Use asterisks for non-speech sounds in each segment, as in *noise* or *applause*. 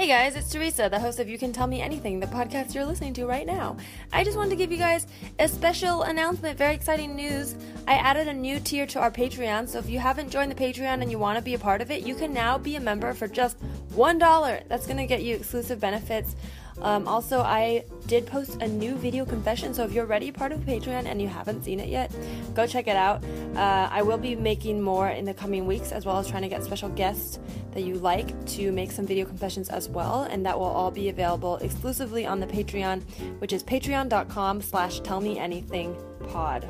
Hey guys, it's Teresa, the host of You Can Tell Me Anything, the podcast you're listening to right now. I just wanted to give you guys a special announcement, very exciting news. I added a new tier to our Patreon, so if you haven't joined the Patreon and you want to be a part of it, you can now be a member for just $1. That's going to get you exclusive benefits um, also, I did post a new video confession, so if you're already part of Patreon and you haven't seen it yet, go check it out. Uh, I will be making more in the coming weeks, as well as trying to get special guests that you like to make some video confessions as well, and that will all be available exclusively on the Patreon, which is patreon.com slash tellmeanythingpod.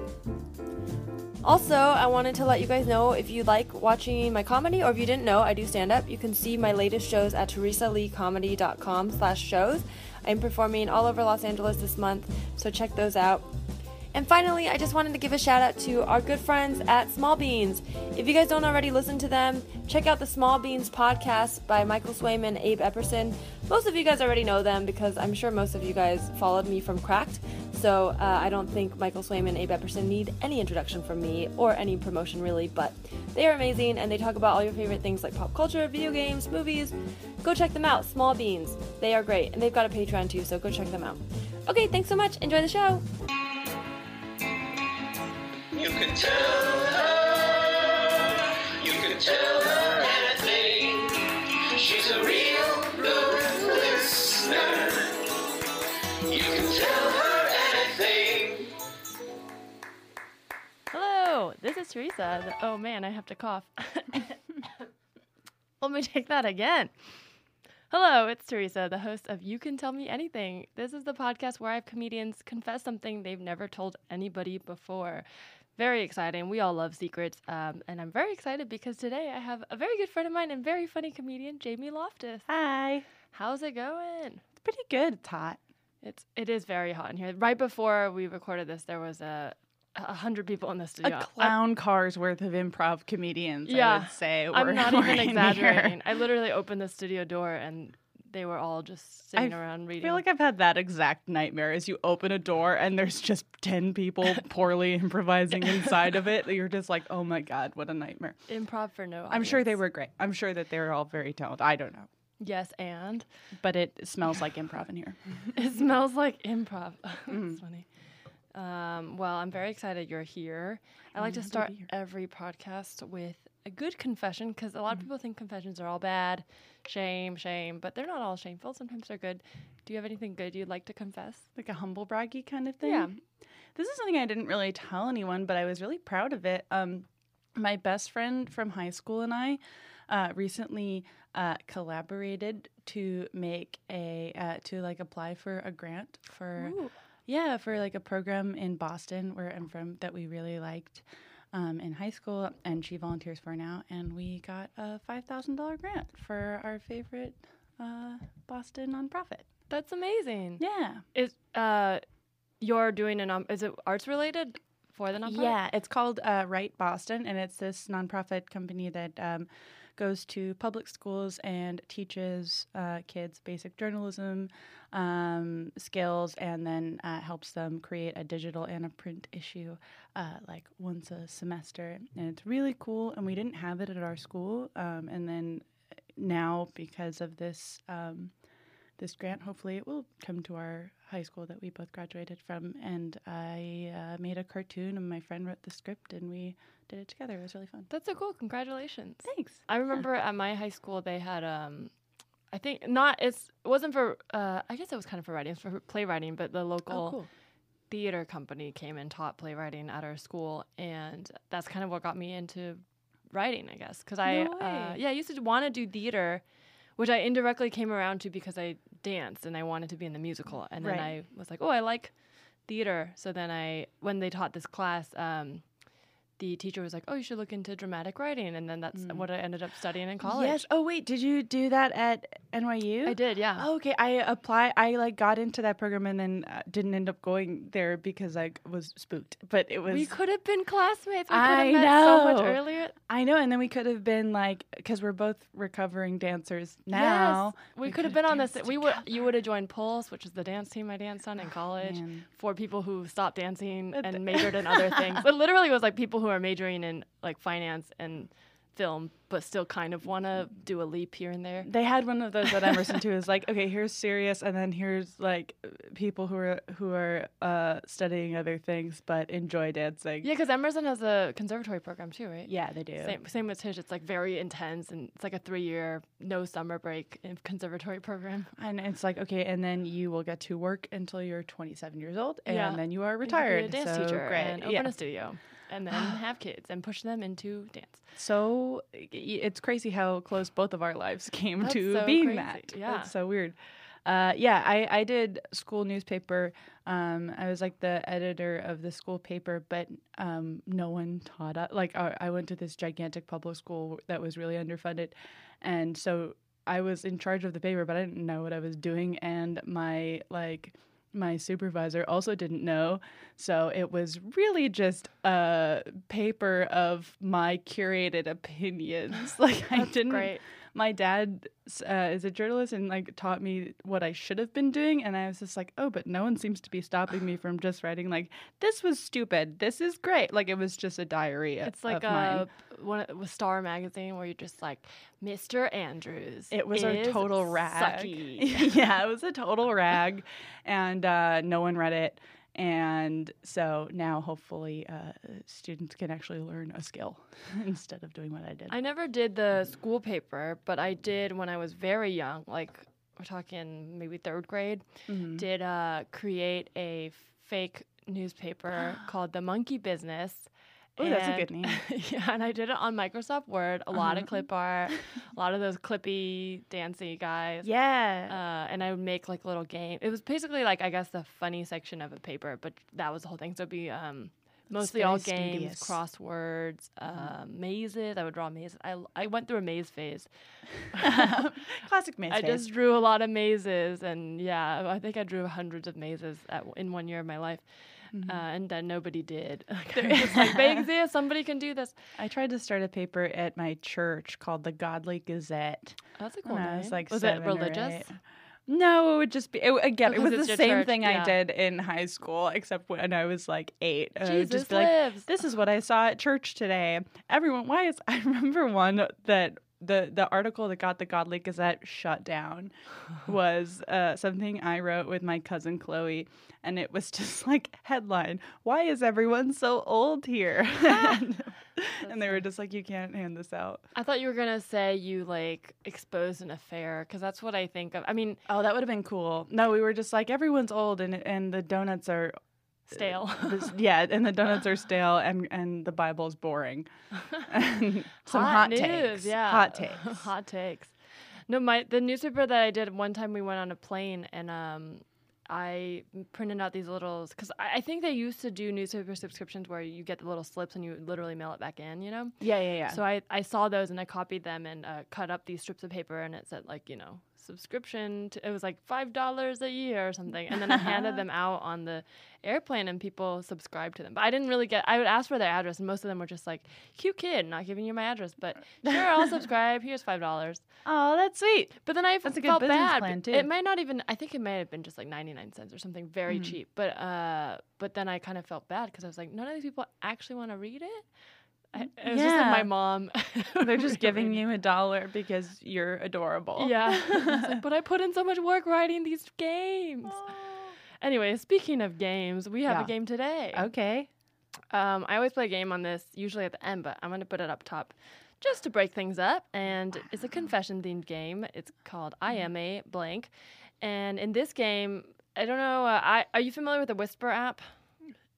Also, I wanted to let you guys know if you like watching my comedy or if you didn't know, I do stand up. You can see my latest shows at teresaleecomedy.com slash shows. I'm performing all over Los Angeles this month, so check those out. And finally, I just wanted to give a shout out to our good friends at Small Beans. If you guys don't already listen to them, check out the Small Beans podcast by Michael Swaim, Abe Epperson. Most of you guys already know them because I'm sure most of you guys followed me from Cracked. So uh, I don't think Michael Swaim and Abe Epperson need any introduction from me or any promotion really, but they are amazing and they talk about all your favorite things like pop culture, video games, movies. Go check them out, Small Beans. They are great and they've got a Patreon too, so go check them out. Okay, thanks so much. Enjoy the show. You can tell her, you can tell her anything. She's a real good listener. You can tell her anything. Hello, this is Teresa. Oh man, I have to cough. *laughs* Let me take that again. Hello, it's Teresa, the host of You Can Tell Me Anything. This is the podcast where I have comedians confess something they've never told anybody before. Very exciting. We all love secrets. Um, and I'm very excited because today I have a very good friend of mine and very funny comedian, Jamie Loftus. Hi. How's it going? It's pretty good. It's hot. It's it is very hot in here. Right before we recorded this, there was a a hundred people in the studio. A clown car's worth of improv comedians, Yeah, I would say. I'm not *laughs* even exaggerating. I literally opened the studio door and they were all just sitting I around reading. I feel like I've had that exact nightmare as you open a door and there's just 10 people *laughs* poorly improvising inside of it. You're just like, oh my God, what a nightmare. improv for no. I'm sure they were great. I'm sure that they were all very talented. I don't know. Yes, and But it smells like improv in here. *laughs* it smells like improv. *laughs* Mm. That's funny. Um, well, I'm very excited you're here. I like happy to start every podcast with a good confession because a lot Mm. of people think confessions are all bad, shame, shame, but they're not all shameful. Sometimes they're good. Do you have anything good you'd like to confess? Like a humble braggy kind of thing. Yeah. This is something I didn't really tell anyone, but I was really proud of it. Um, my best friend from high school and I uh, recently uh, collaborated to make a uh, to like apply for a grant for Ooh. yeah for like a program in Boston where I'm from that we really liked. Um, in high school, and she volunteers for now, and we got a five thousand dollar grant for our favorite uh, Boston nonprofit. That's amazing. Yeah, Is uh, you're doing a non? Is it arts related for the nonprofit? Yeah, it's called uh, WriteBoston, and it's this nonprofit company that um, goes to public schools and teaches uh, kids basic journalism um, skills, and then uh, helps them create a digital and a print issue uh, like once a semester. And it's really cool. And we didn't have it at our school, um, and then now because of this. Um, this grant, hopefully, it will come to our high school that we both graduated from. And I uh, made a cartoon, and my friend wrote the script, and we did it together. It was really fun. That's so cool. Congratulations. Thanks. I remember at my high school they had um I think not it's it wasn't for uh I guess it was kind of for writing, for playwriting, but the local Oh, cool. theater company came and taught playwriting at our school and that's kind of what got me into writing, I guess, I No uh, yeah, I used to want to do theater which I indirectly came around to because I danced and I wanted to be in the musical and then Right. I was like, "Oh, I like theater." So then I when they taught this class um the teacher was like, "Oh, you should look into dramatic writing," and then that's what I ended up studying in college. Yes. Oh wait, did you do that at NYU? I did, yeah. Oh, okay, I apply. I like got into that program and then uh, didn't end up going there because I was spooked. But it was we could have been classmates. We I met so much know. earlier. I know, and then we could have been like because we're both recovering dancers now. yes, we, we could have been on this. danced We would. You would have joined Pulse, which is the dance team I danced on in college. man. For people who stopped dancing and majored in other *laughs* things, it literally it was like people who are majoring in like finance and film, but still kind of want to do a leap here and there. They had one of those at Emerson too. Is like, okay, here's serious, and then here's like people who are who are uh, studying other things but enjoy dancing. Yeah, because Emerson has a conservatory program too, right? yeah, they do. Same, same with Tisch. It's like very intense, and it's like a three-year, no summer break conservatory program. *laughs* And it's like, okay, and then you will get to work until you're 27 years old, and Yeah. then you are You retired. be a dance so teacher great. and open yeah. a studio, and then *gasps* have kids and push them into dance. So it's crazy how close both of our lives *laughs* came That's to so being crazy. that. Yeah. It's so weird. Uh, yeah, I, I did school newspaper. Um, I was like the editor of the school paper, but um, no one taught us. Like, I, I went to this gigantic public school that was really underfunded. And so I was in charge of the paper, but I didn't know what I was doing. And my, like, my supervisor also didn't know. So it was really just a paper of my curated opinions. *laughs* Like I didn't great. My dad uh, is a journalist and like taught me what I should have been doing and I was just like, "Oh, but no one seems to be stopping me *sighs* from just writing like this was stupid. This is great." Like it was just a diary It's like a one with Star magazine where you're just like, Mr. Andrews. It was a total rag. sucky." *laughs* yeah, it was a total rag, and uh, no one read it. And so now, hopefully, uh, students can actually learn a skill *laughs* instead of doing what I did. I never did the school paper, but I did when I was very young, like we're talking maybe third grade, Mhm. did uh, create a fake newspaper *gasps* called The Monkey Business. Ooh, that's a good name. *laughs* yeah, and I did it on Microsoft Word, a lot of Uh-huh. clip art, a lot of those clippy, dancey guys. Yeah. Uh, and I would make like little game. It was basically like I guess the funny section of a paper, but that was the whole thing. So it'd be um, mostly all games, studious. crosswords, uh, mazes. I would draw mazes. I I went through a maze phase. *laughs* Classic *laughs* maze I phase. just drew a lot of mazes, and yeah, I think I drew hundreds of mazes at, in one year of my life. Mm-hmm. Uh, and then nobody did. *laughs* it's *laughs* like they exist. Somebody can do this. I tried to start a paper at my church called the Godly Gazette. That's a cool name. I was like was it religious? No, it would just be it, again. Oh, it 'cause was the same church, thing I did in high school, except when I was like eight. I would Jesus just be like, lives. "This is what I saw at church today." Everyone, why is *laughs* I remember one that the the article that got the Godly Gazette shut down *laughs* was uh, something I wrote with my cousin Chloe, and it was *laughs* just like headline: "Why is everyone so old here?" *laughs* and, and they were just like, "You can't hand this out." I thought you were gonna say you like exposed an affair because that's what I think of. I mean, Oh, that would have been cool. No, we were just like everyone's old and and the donuts are stale. this- *laughs* yeah, and the donuts are stale and and the Bible's boring. *laughs* Some hot, news, takes. yeah, Hot *laughs* takes. hot takes. No, my the newspaper that I did one time we went on a plane and um. I printed out these little because I, I think they used to do newspaper subscriptions where you get the little slips and you literally mail it back in, you know. Yeah, yeah, yeah. So I, I saw those and I copied them and uh, cut up these strips of paper and it said like you know subscription to, it was like five dollars a year or something and then I handed *laughs* them out on the airplane and people subscribed to them but I didn't really get I would ask for their address and most of them were just like cute kid not giving you my address but *laughs* sure I'll subscribe here's five dollars oh, that's sweet. but then I That's a good felt bad plan, too. it might not even I think it might have been just like 99 cents or something very Mhm. cheap but uh but then I kind of felt bad because I was like none of these people actually want to read it I, it was just that my Yeah. mom *laughs* They're just giving *laughs* you a dollar because you're adorable. yeah. *laughs* Like, but I put in so much work writing these games. Anyway, speaking of games, we have Yeah. a game today. Okay. Um, I always play a game on this, usually at the end, but I'm going to put it up top just to break things up. And it's a confession themed game. It's called I Am a Blank. And in this game, I don't know, uh, I, are you familiar with the Whisper app?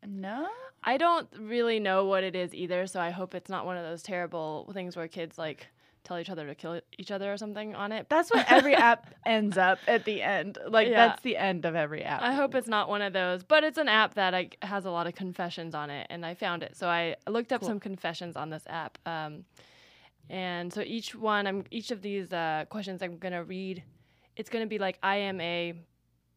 No. I don't really know what it is either, so I hope it's not one of those terrible things where kids like tell each other to kill each other or something on it. That's what every app *laughs* ends up at the end. Like Yeah. that's the end of every app. I hope it's not one of those, but it's an app that I, has a lot of confessions on it, and I found it. So I looked up Cool. some confessions on this app, um, and so each one, I'm each of these uh, questions I'm gonna read. It's gonna be like I am a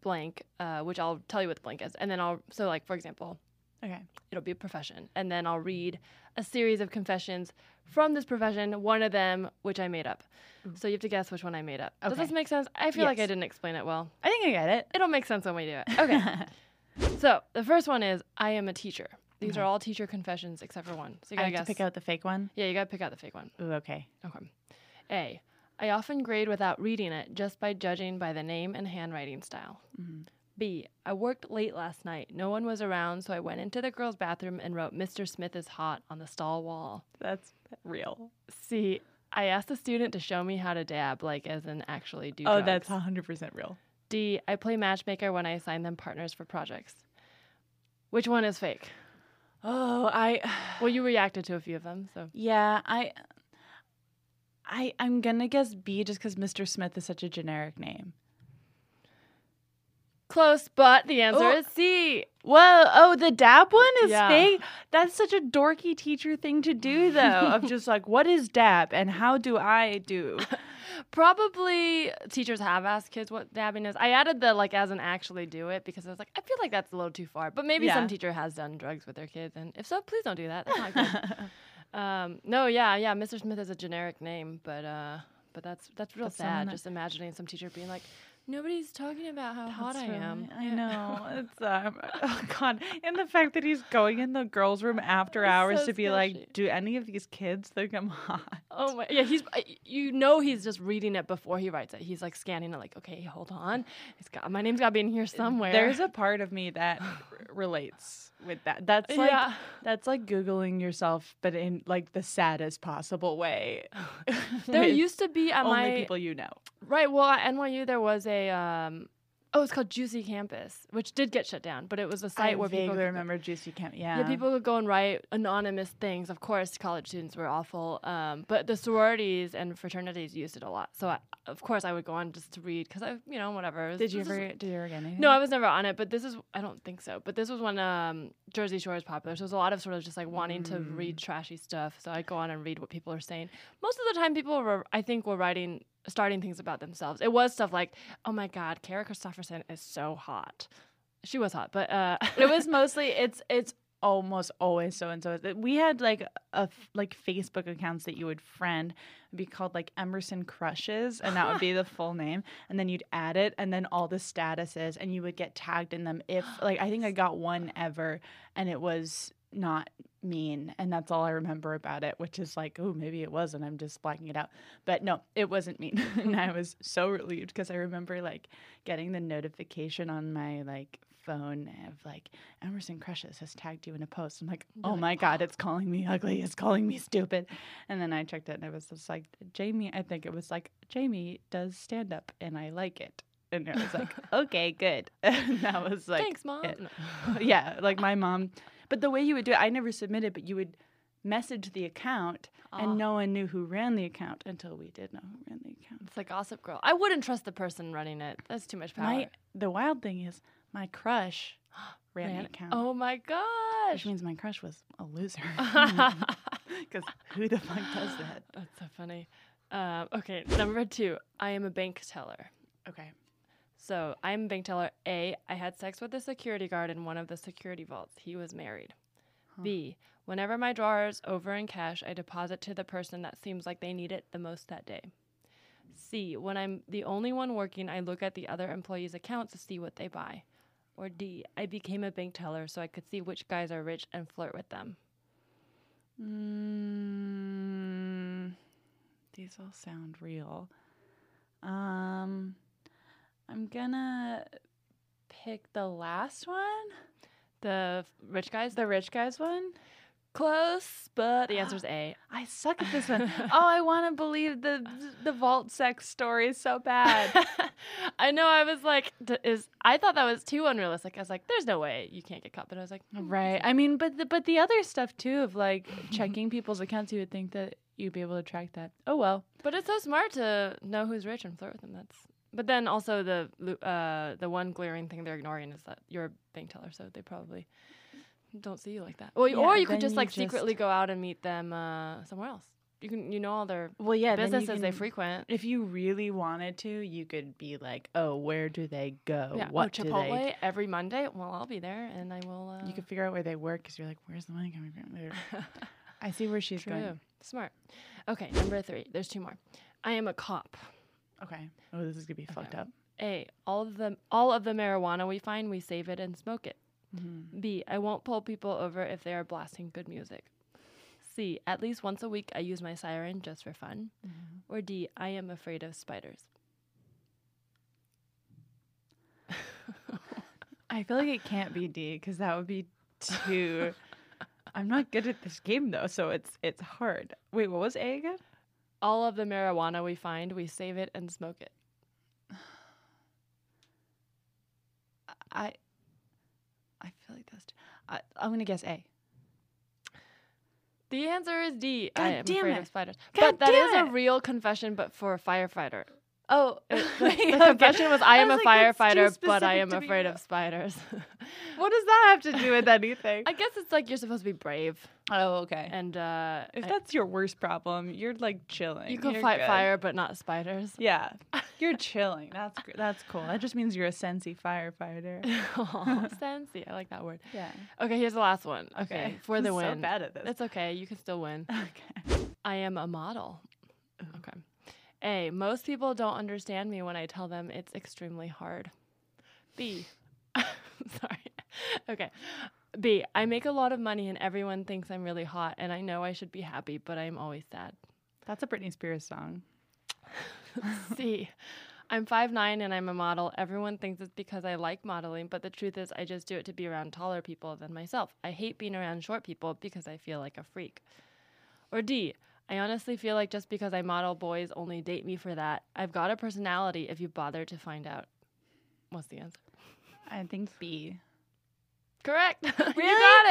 blank, uh, which I'll tell you what the blank is, and then I'll so like for example, Okay. it'll be a profession, and then I'll read a series of confessions from this profession, one of them which I made up. So you have to guess which one I made up. Does this make sense? I feel like I didn't explain it well. I think I get it. It'll make sense when we do it. *laughs* Okay. *laughs* So the first one is I am a teacher. These Okay. are all teacher confessions except for one. So you I gotta have guess. to pick out the fake one. yeah, you gotta pick out the fake one. Ooh, okay. Okay. A. I often grade without reading it just by judging by the name and handwriting style. Mm-hmm. B. I worked late last night. No one was around, so I went into the girls' bathroom and wrote Mr. Smith is hot on the stall wall. That's real. C. I asked the student to show me how to dab, like as in actually do Oh, drugs. that's 100% real. D. I play matchmaker when I assign them partners for projects. Which one is fake? Oh, I *sighs* Well, you reacted to a few of them, so yeah, I I I'm going to guess B just cuz Mr. Smith is such a generic name. Close. But the answer Oh. is C. Whoa, oh, the dab one is Yeah. fake. That's such a dorky teacher thing to do *laughs* though. of just like what is dab and how do I do? *laughs* Probably teachers have asked kids what dabbing is. I added the like as an actually do it because I was like, I feel like that's a little too far. But maybe Yeah. some teacher has done drugs with their kids, and if so, please don't do that. That's not good. *laughs* um, no, yeah, yeah. Mr. Smith is a generic name, but uh, but that's that's real That's sad. Just imagining some teacher being like, nobody's talking about how hot I That's am. I Yeah. know. *laughs* It's um oh god. And the fact that he's going in the girls' room after It's hours so to be sketchy. like, do any of these kids think I'm hot? Oh my, yeah, he's you know he's just reading it before he writes it. He's like scanning it, like, okay, hold on, it's got my name's got to be in here somewhere. There's a part of me that r- *sighs* relates with that. That's like Yeah. that's like googling yourself, but in like the saddest possible way. *laughs* there *laughs* used to be at only my people you know. Right. Well, at NYU there was a um oh, it's called Juicy Campus, which did get shut down, but it was a site I where people remember Juicy Camp. Yeah, yeah, people could go and write anonymous things. Of course, college students were awful, um, but the sororities and fraternities used it a lot. So, I, of course, I would go on just to read because I, you know, whatever. Did you This ever? Did you ever get anything? No, I was never on it, but this is I don't think so. But this was when um, Jersey Shore was popular, so there's a lot of sort of just like wanting to Mm. read trashy stuff. So I go on and read what people are saying. Most of the time, people were I think were writing starting things about themselves. It was stuff like, "Oh my God, Kara Christopherson is so hot." She was hot, but uh, it was *laughs* mostly it's it's almost always so and so. We had like a like Facebook accounts that you would friend It'd be called like Emerson Crushes, and that would be the *laughs* full name. And then you'd add it, and then all the statuses, and you would get tagged in them. If like I think I got one ever, and it was not mean and that's all i remember about it which is like oh maybe it was and i'm just blacking it out. But no it wasn't mean *laughs* and i was so relieved because i remember like getting the notification on my like phone of like emerson crushes has tagged you in a post. I'm like oh my god it's calling me ugly it's calling me stupid. And then i checked it and it was just like jamie i think it was like jamie does stand up and i like it and I was like, *laughs* okay, good. *laughs* And that was like, thanks, mom. it. *laughs* Yeah, like my mom. But the way you would do it, I never submitted, but you would message the account, and no one knew who ran the account until we did know who ran the account. It's like Gossip Girl. I wouldn't trust the person running it. That's too much power. My the wild thing is, my crush *gasps* ran, Ran the account, Oh my gosh! which means my crush was a loser. Because who the fuck does that? That's so funny. Um, okay, number two. I am a bank teller. Okay. So I'm bank teller. A. I had sex with a security guard in one of the security vaults. He was married. B. Whenever my drawer is over in cash, I deposit to the person that seems like they need it the most that day. C. When I'm the only one working, I look at the other employees' accounts to see what they buy. Or D. I became a bank teller so I could see which guys are rich and flirt with them. Mm, these all sound real. Um, I'm gonna pick the last one, The rich guys? the rich guys one. Close, but the answer is *gasps* A. I suck at this one. oh, I want to believe the the vault sex story so bad. *laughs* I know. I was like, d- is I thought that was too unrealistic. I was like, there's no way you can't get caught. But I was like, hmm, right. I mean, but the, but the other stuff too of like checking people's accounts, you would think that you'd be able to track that. Oh well. But it's so smart to know who's rich and flirt with them. That's. But then also the uh, the one glaring thing they're ignoring is that you're a bank teller, so they probably don't see you like that. Well, Yeah, or you could just you like just- secretly go out and meet them uh, somewhere else. You can you know all their Well, yeah. businesses they frequent. If you really wanted to, you could be like, "Oh, where do they go? Yeah. What oh, do Chipotle they?" every Monday. Well, I'll be there, and I will. Uh, You could figure out where they work because you're like, "Where's the money coming from?" There. *laughs* I see where she's True. going. Smart. Okay, number three. There's two more. I am a cop. Okay. Oh, this is gonna be fucked up. A. All of the all of the marijuana we find, we save it and smoke it. Mm-hmm. B. I won't pull people over if they are blasting good music. C. At least once a week, I use my siren just for fun. Mm-hmm. Or D. I am afraid of spiders. I feel like it can't be D because that would be too. I'm not good at this game though, so it's it's hard. Wait, what was A again? All of the marijuana we find, we save it and smoke it. I I feel like that's. I, I'm gonna guess A. The answer is D. God am damn afraid it. of spiders. God but that is damn a it. real confession, but for a firefighter. Oh, *laughs* The, *laughs* the confession was I am a was like, firefighter, but I am afraid of *laughs* spiders. What does that have to do with anything? I guess it's like you're supposed to be brave, oh, okay. and uh, if I- that's your worst problem, you're like chilling. you can You're fight good. fire, but not spiders. Yeah, you're chilling. That's gr- that's cool. That just means you're a sensey firefighter. Aw, Sensey, I like that word. Yeah. Okay, here's the last one. Okay, Okay. for the I'm so win. bad at this. It's okay. You can still win. Okay. I am a model. Okay. A. Most people don't understand me when I tell them it's extremely hard. B. *laughs* Sorry. Okay. B. I make a lot of money and everyone thinks I'm really hot and I know I should be happy, but I'm always sad. That's a Britney Spears song. *laughs* C. I'm 5'9 and I'm a model. Everyone thinks it's because I like modeling, but the truth is I just do it to be around taller people than myself. I hate being around short people because I feel like a freak. Or D. I honestly feel like just because I model, boys only date me for that. I've got a personality if you bother to find out. What's the answer? I think B. Correct. *laughs* you got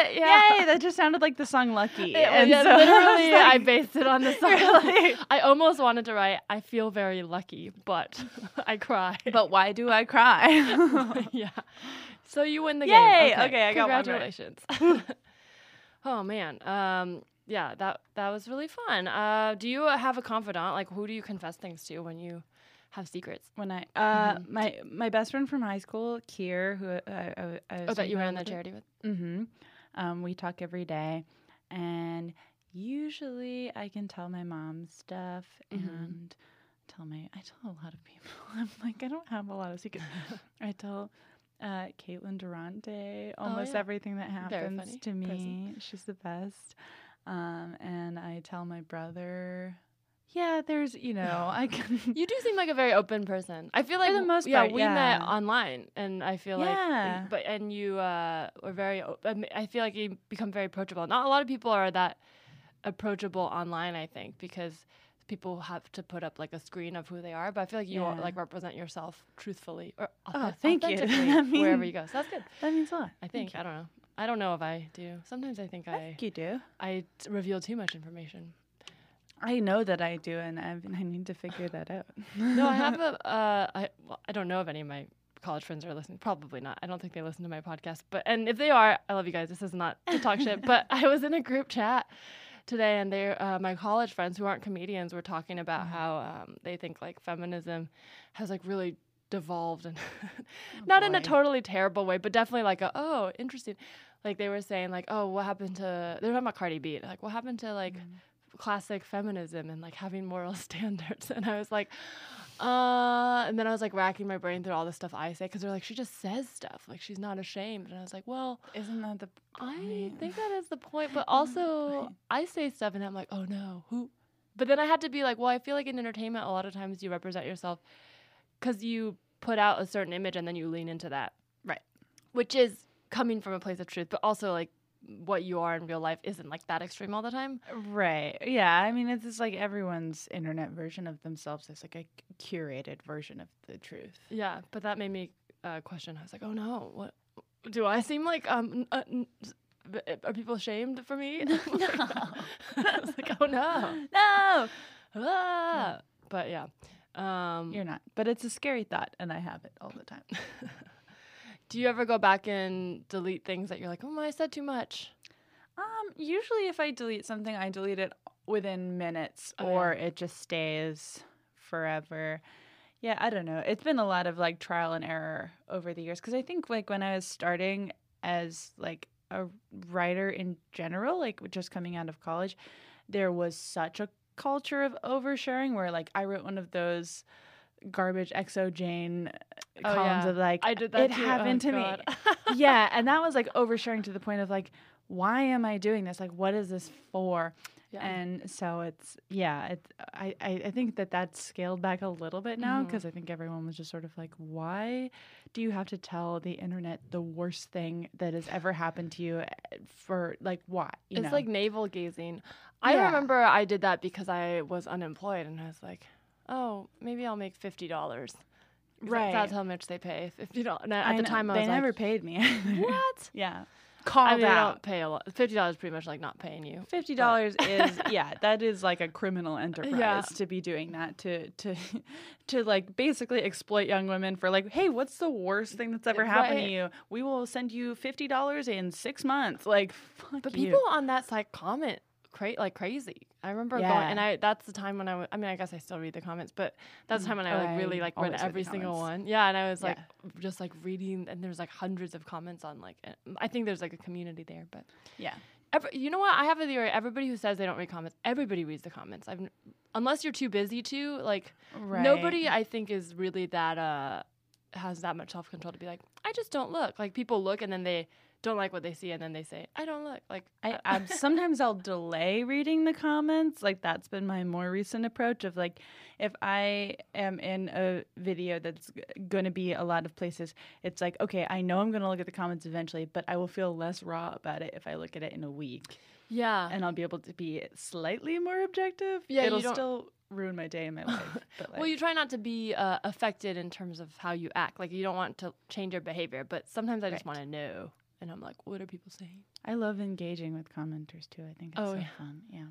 it. Yeah. Yay! That just sounded like the song "Lucky." Yeah, and yeah, so literally, I like- based it on the *laughs* song. Really? I almost wanted to write, I feel very lucky, but *laughs* I cry. But why do I cry? yeah. So you win the Yay! game. Okay, I got one right. Congratulations. oh man. Um yeah, that that was really fun. Uh do you have a confidant? Like who do you confess things to when you have secrets? when I uh Mhm. my my best friend from high school, Kier, who I, I, I Oh, that you ran the charity with? Mm-hmm. Um, we talk every day, and usually I can tell my mom stuff Mhm. and tell my I tell a lot of people. *laughs* I'm like I don't have a lot of secrets. *laughs* I tell uh, Caitlin Durante almost Oh, yeah. everything that happens to me. person. She's the best. Um, and I tell my brother. Yeah, there's you know I *laughs* can. *laughs* You do seem like a very open person. I feel like the most yeah, part, we met online, and I feel like Yeah. but and you uh, were very. I feel like you become very approachable. Not a lot of people are that approachable online. I think because people have to put up like a screen of who they are, but I feel like you Yeah. like represent yourself truthfully or Oh, thank you. authentically *laughs* I wherever mean- you go. So that's good. that means a lot. I think I don't know. I don't know if I do. Sometimes I think I I think you do. I t- reveal too much information. I know that I do, and I, I need to figure that out. *laughs* No, I have *laughs* a. Uh, I well, I don't know if any of my college friends are listening. Probably not. I don't think they listen to my podcast. But and if they are, I love you guys. This is not to talk shit. But *laughs* I was in a group chat today, and they uh, my college friends who aren't comedians were talking about how um, they think like feminism has like really devolved and *laughs* not in a totally terrible way, but definitely like a oh interesting. Like they were saying like oh what happened to they were talking about Cardi B like what happened to like classic feminism and like having moral *laughs* standards? And I was like uh and then I was like racking my brain through all the stuff I say because they're like she just says stuff like she's not ashamed and I was like well Isn't that the I think that is the point but *laughs* also I say stuff and I'm like oh no who but then I had to be like well I feel like in entertainment a lot of times you represent yourself because you put out a certain image and then you lean into that Right. which is coming from a place of truth but also like what you are in real life isn't like that extreme all the time Right. Yeah. I mean, it's just like everyone's internet version of themselves is like a curated version of the truth. Yeah, but that made me uh, question. I was like, oh no, what do I seem like? Um, uh, n- b- are people ashamed for me? *laughs* *laughs* I was like, oh no, *laughs* No, ah. But yeah, um, you're not. But it's a scary thought, and I have it all the time. *laughs* do you ever go back and delete things that you're like, oh, I said too much? Um, usually if I delete something, I delete it within minutes, Oh, or it just stays forever. Yeah, I don't know. It's been a lot of like trial and error over the years because I think like when I was starting as like a writer in general, like just coming out of college, there was such a culture of oversharing where like I wrote one of those garbage xoJane Oh, columns yeah. of like I did that it too. Oh, happened to God. me. *laughs* *laughs* yeah, and that was like oversharing to the point of like, why am I doing this? Like, what is this for? Yeah. And so it's yeah, it, I, I think that that's scaled back a little bit now Mm-hmm. because I think everyone was just sort of like, why do you have to tell the internet the worst thing that has ever happened to you? eh, For like, why? You it's know? like navel gazing. I Yeah. remember I did that because I was unemployed and I was like, oh, maybe I'll make fifty dollars. Right. That's how much they pay. Fifty dollars. At I the time, I was they was never paid me. *laughs* what? yeah, I called mean, out. don't pay a lot. Fifty dollars is pretty much like not paying you. Fifty dollars is *laughs* yeah, that is like a criminal enterprise Yeah. to be doing that to to *laughs* to like basically exploit young women for like, hey, what's the worst thing that's ever happened to you? We will send you fifty dollars in six months. Like, fuck But you. people on that site comment cra- like crazy. I remember going, and I that's the time when I was. I mean, I guess I still read the comments, but that's the time when I like really like read every single one. Yeah, and I was like Yeah. just like reading, and there's like hundreds of comments on like. I think there's like a community there, but yeah, Every, you know what? I have a theory. Everybody who says they don't read comments, everybody reads the comments. I've, n- unless you're too busy to like. right. Nobody, I think, is really that uh has that much self control to be like, I just don't look. Like people look and then they don't like what they see and then they say, I don't look. Like I, I *laughs* sometimes I'll delay reading the comments. Like that's been my more recent approach of like if I am in a video that's going to be a lot of places, it's like okay, I know I'm going to look at the comments eventually, but I will feel less raw about it if I look at it in a week, yeah. and I'll be able to be slightly more objective. Yeah, it'll still ruin my day and my *laughs* life. But like, well, you try not to be uh, affected in terms of how you act. Like you don't want to change your behavior, but sometimes I just want to know. And I'm like, what are people saying? I love engaging with commenters too. I think it's Oh, so yeah. fun. Yeah.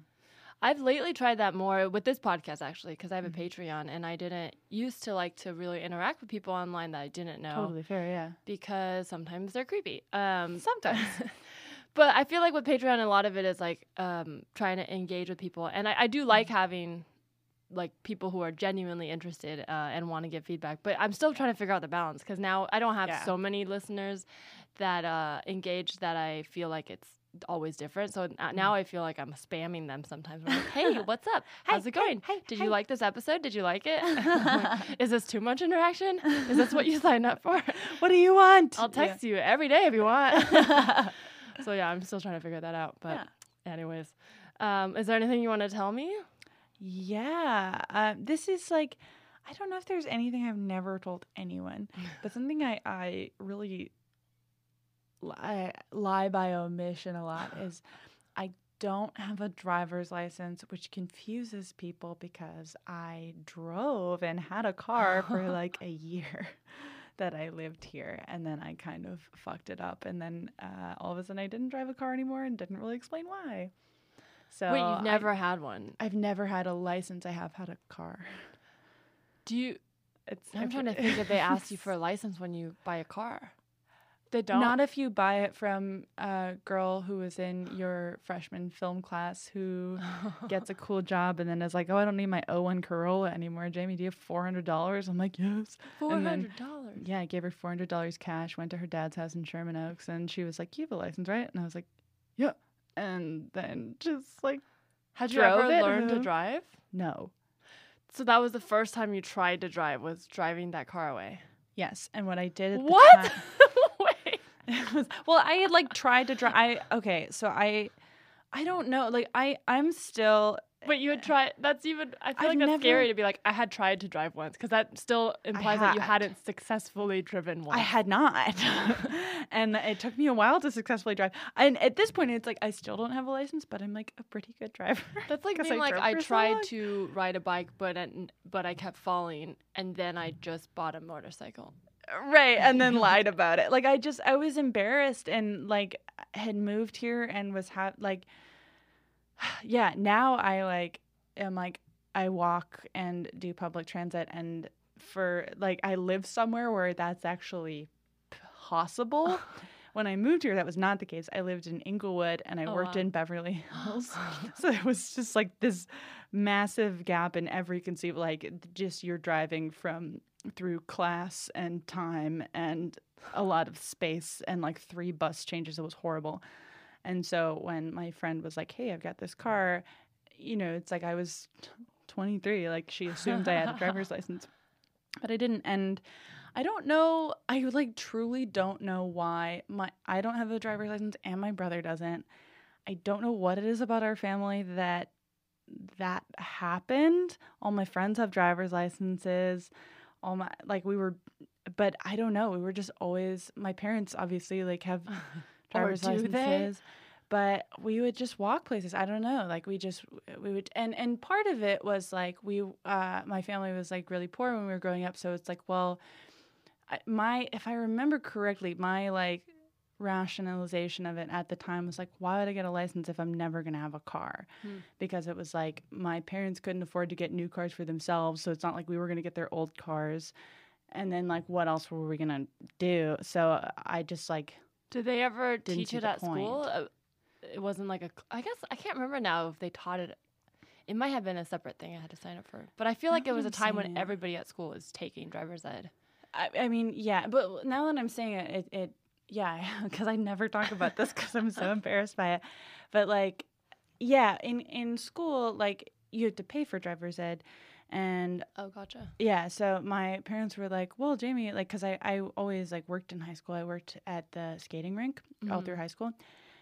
I've lately tried that more with this podcast actually because I have a Mm-hmm. Patreon and I didn't used to like to really interact with people online that I didn't know Totally fair. Yeah. because sometimes they're creepy. Um, Sometimes. *laughs* but I feel like with Patreon, a lot of it is like um, trying to engage with people, and I, I do like Mm-hmm. having like people who are genuinely interested uh, and want to give feedback. But I'm still trying to figure out the balance because now I don't have Yeah. so many listeners that uh, engage that I feel like it's always different. So Mm-hmm. now I feel like I'm spamming them sometimes. I'm like, hey, *laughs* what's up? How's it going? hey, Did hey." you like this episode? Did you like it? *laughs* *laughs* Like, Is this too much interaction? Is this what you signed up for? What do you want? I'll Yeah. text you every day if you want. so yeah, I'm still trying to figure that out. But anyways, um, is there anything you want to tell me? Yeah. Uh, this is like, I don't know if there's anything I've never told anyone, but *laughs* something I, I really lie, lie by omission a lot is I don't have a driver's license, which confuses people because I drove and had a car for *laughs* like a year. *laughs* That I lived here, and then I kind of fucked it up, and then uh, all of a sudden I didn't drive a car anymore, and didn't really explain why. So Wait, you've never had one. I've never had a license. I have had a car. Do you? It's I'm trying to *laughs* think if they ask you for a *laughs* license when you buy a car. They don't. Not if you buy it from a girl who was in your freshman film class who *laughs* gets a cool job and then is like, "Oh, I don't need my O1 Corolla anymore." Jamie, do you have four hundred dollars? I'm like, "Yes." four hundred dollars. Yeah, I gave her four hundred dollars cash. Went to her dad's house in Sherman Oaks, and she was like, "You have a license, right?" And I was like, "Yeah." And then just like, Had you ever it learned to drive? no. So that was the first time you tried to drive was driving that car away. Yes, and what I did at the What? time- Wait. *laughs* *laughs* It was- well, I had like tried to drive. I okay, so I, I don't know. Like I, I'm still. But you had tried. That's even. I feel I've like that's scary to be like, I had tried to drive once, because that still implies that you had. hadn't successfully driven once. I had not, *laughs* and it took me a while to successfully drive. And at this point, it's like I still don't have a license, but I'm like a pretty good driver. *laughs* That's like being like I for so tried to ride a bike, but and, but I kept falling, and then I just bought a motorcycle. right, and then lied about it. Like I just I was embarrassed and like had moved here and was ha- like, *sighs* yeah. Now I like am like I walk and do public transit and for like I live somewhere where that's actually possible. *laughs* when I moved here, that was not the case. I lived in Inglewood and I Oh, worked wow. in Beverly *laughs* Hills. *gasps* *laughs* so it was just like this massive gap in every conceivable, like just you're driving from through class and time and a lot of space and like three bus changes. It was horrible. And so when my friend was like, "Hey, I've got this car," you know, it's like I was 23. Like she assumed I had a driver's *laughs* license, but I didn't. And I don't know. I like truly don't know why my I don't have a driver's license and my brother doesn't. I don't know what it is about our family that that happened. All my friends have driver's licenses. All my like we were but I don't know. We were just always my parents obviously like have *laughs* driver's do they? licenses. But we would just walk places. I don't know. Like we just we would and and part of it was like we uh my family was like really poor when we were growing up, so it's like, well, my if I remember correctly, my like rationalization of it at the time was like, why would I get a license if I'm never gonna have a car? Hmm. Because it was like my parents couldn't afford to get new cars for themselves, so it's not like we were gonna get their old cars. And then like, what else were we gonna do? So I just like Did they ever Didn't teach it at school? point. Uh, It wasn't like a. cl- I guess I can't remember now if they taught it. It might have been a separate thing I had to sign up for, but I feel like it was a I'm time when it. everybody at school was taking driver's ed. I, I mean, yeah, but now that I'm saying it, it, it yeah, *laughs* because I never talk about this because I'm so *laughs* embarrassed by it. But like, yeah, in in school, like you had to pay for driver's ed, and Oh, gotcha. yeah, so my parents were like, "Well, Jamie, like, because I I always like worked in high school. I worked at the skating rink all Mhm. through high school,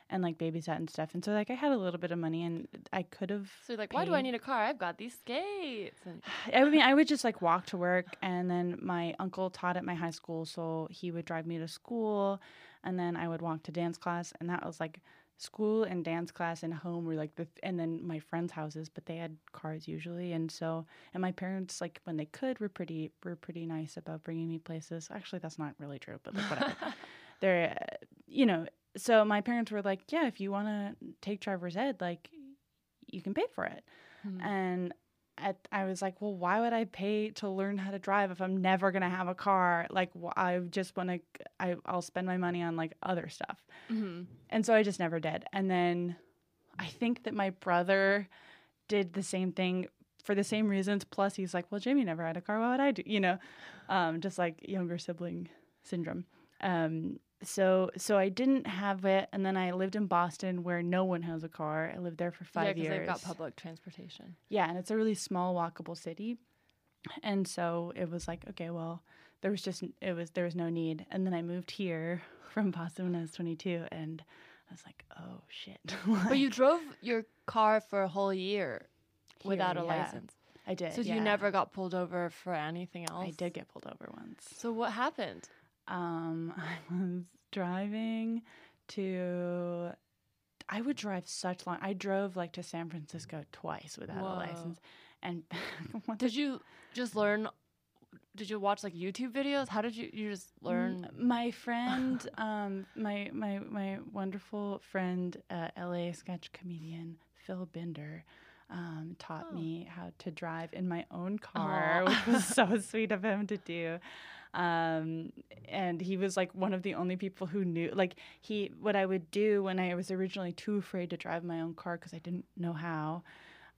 and like babysat and stuff. And so like I had a little bit of money, and I could have. So like, why do I need a car? I've got these skates. And *sighs* I mean, I would just like walk to work, and then my uncle taught at my high school, so he would drive me to school, and then I would walk to dance class, and that was like school and dance class and home were like the, and then my friends' houses, but they had cars usually, and so and my parents like when they could were pretty were pretty nice about bringing me places. Actually, that's not really true, but like whatever. *laughs* They're, uh, you know, so my parents were like, yeah, if you want to take driver's ed, like you can pay for it. Hmm. And at, I was like, well, why would I pay to learn how to drive if I'm never gonna have a car? Like, wh- I just want to, I I'll spend my money on like other stuff. Mhm. And so I just never did. And then I think that my brother did the same thing for the same reasons. Plus, he's like, well, Jamie never had a car. Why would I do? You know, um, just like younger sibling syndrome. Um, so so I didn't have it, and then I lived in Boston where no one has a car. I lived there for yeah, five because years. they've got public transportation. Yeah, and it's a really small walkable city. And so it was like, okay, well, there was just it was there was no need. And then I moved here *laughs* from Boston when I was 22 and I was like, oh shit. *laughs* But you drove your car for a whole year without a yeah. license. I did. So yeah. you never got pulled over for anything else? I did get pulled over once. So what happened? Um *laughs* I was driving to I would drive such long. I drove like to San Francisco twice without Whoa. a license. And *laughs* Did you just learn? Did you watch like YouTube videos? How did you you just learn? My friend, *laughs* um, my my my wonderful friend, uh, LA sketch comedian Phil Binder, um, taught Oh. me how to drive in my own car, which was so sweet of him to do. Um, and he was like one of the only people who knew. Like he, what I would do when I was originally too afraid to drive my own car because I didn't know how.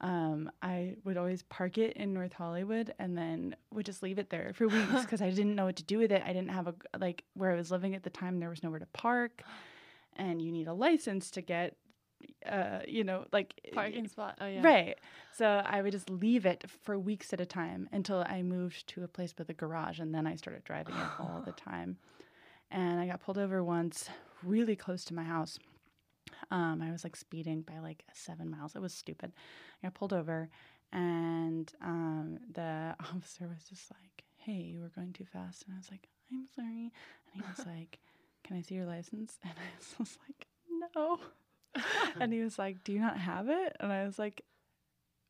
Um, I would always park it in North Hollywood and then would just leave it there for *laughs* weeks because I didn't know what to do with it. I didn't have a like where I was living at the time. There was nowhere to park, and you need a license to get, uh, you know, like Parking spot. Oh yeah. Right. So I would just leave it for weeks at a time until I moved to a place with a garage, and then I started driving it all the *sighs* time. And I got pulled over once, really close to my house. Um, I was like speeding by like seven miles. It was stupid. I got pulled over, and um, the *laughs* officer was just like, "Hey, you were going too fast," and I was like, "I'm sorry," and he was *laughs* like, "Can I see your license?" *laughs* And I was like, "No." *laughs* and he was like, "Do you not have it?" And I was like,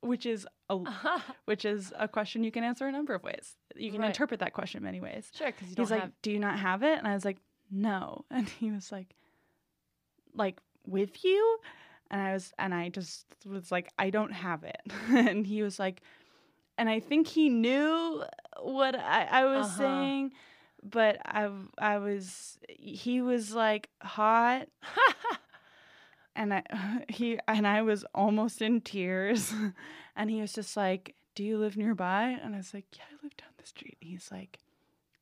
"Which is a *laughs* which is a question you can answer a number of ways. You can Right. interpret that question many ways." sure, because you don't He's like, have. "Do you not have it?" And I was like, "No." *laughs* And he was like, "Like with you?" And I was and I just was like, "I don't have it." and he was like, and I think he knew what I, I was Uh-huh. saying, but I I was he was like hot and I *laughs* he and I was almost in tears *laughs* and he was just like, "Do you live nearby?" And I was like, "Yeah, I live down the street." And he's like,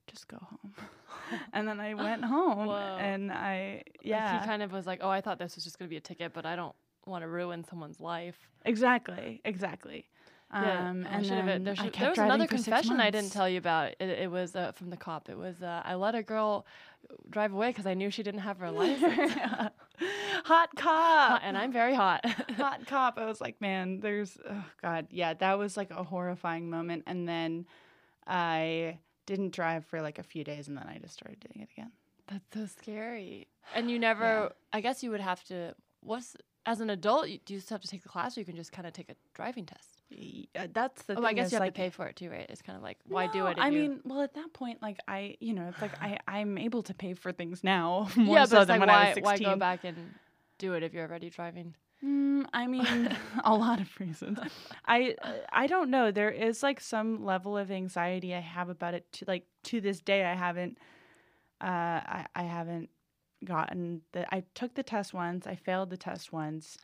"Just go home." *laughs* and then I went home Whoa. and I Like, yeah, he kind of was like, oh, I thought this was just gonna be a ticket, but I don't want to ruin someone's life. exactly, exactly. Yeah, Um, and should have. There, should, there was another confession I didn't tell you about. It, it was uh, from the cop. It was uh, I let a girl drive away because I knew she didn't have her license, *laughs* hot cop. and I'm very hot. *laughs* hot cop. I was like, man, there's oh god, yeah, that was like a horrifying moment. And then I didn't drive for like a few days, and then I just started doing it again. That's so scary. And you never. I guess you would have to. What's as an adult? You, do you still have to take the class, or you can just kind of take a driving test? Y- uh, that's the Oh, thing. I guess you have like, to pay for it too, right? It's kind of like why do it? I you- mean, well, at that point, like I, you know, it's like I, *sighs* I'm able to pay for things now *laughs* more yeah, so but than like when why I was 16. why go back and do it if you're already driving? Mm, I mean, *laughs* a lot of reasons. I I don't know. There is like some level of anxiety I have about it. To like to this day, I haven't. Uh, I I haven't gotten the. I took the test once. I failed the test once.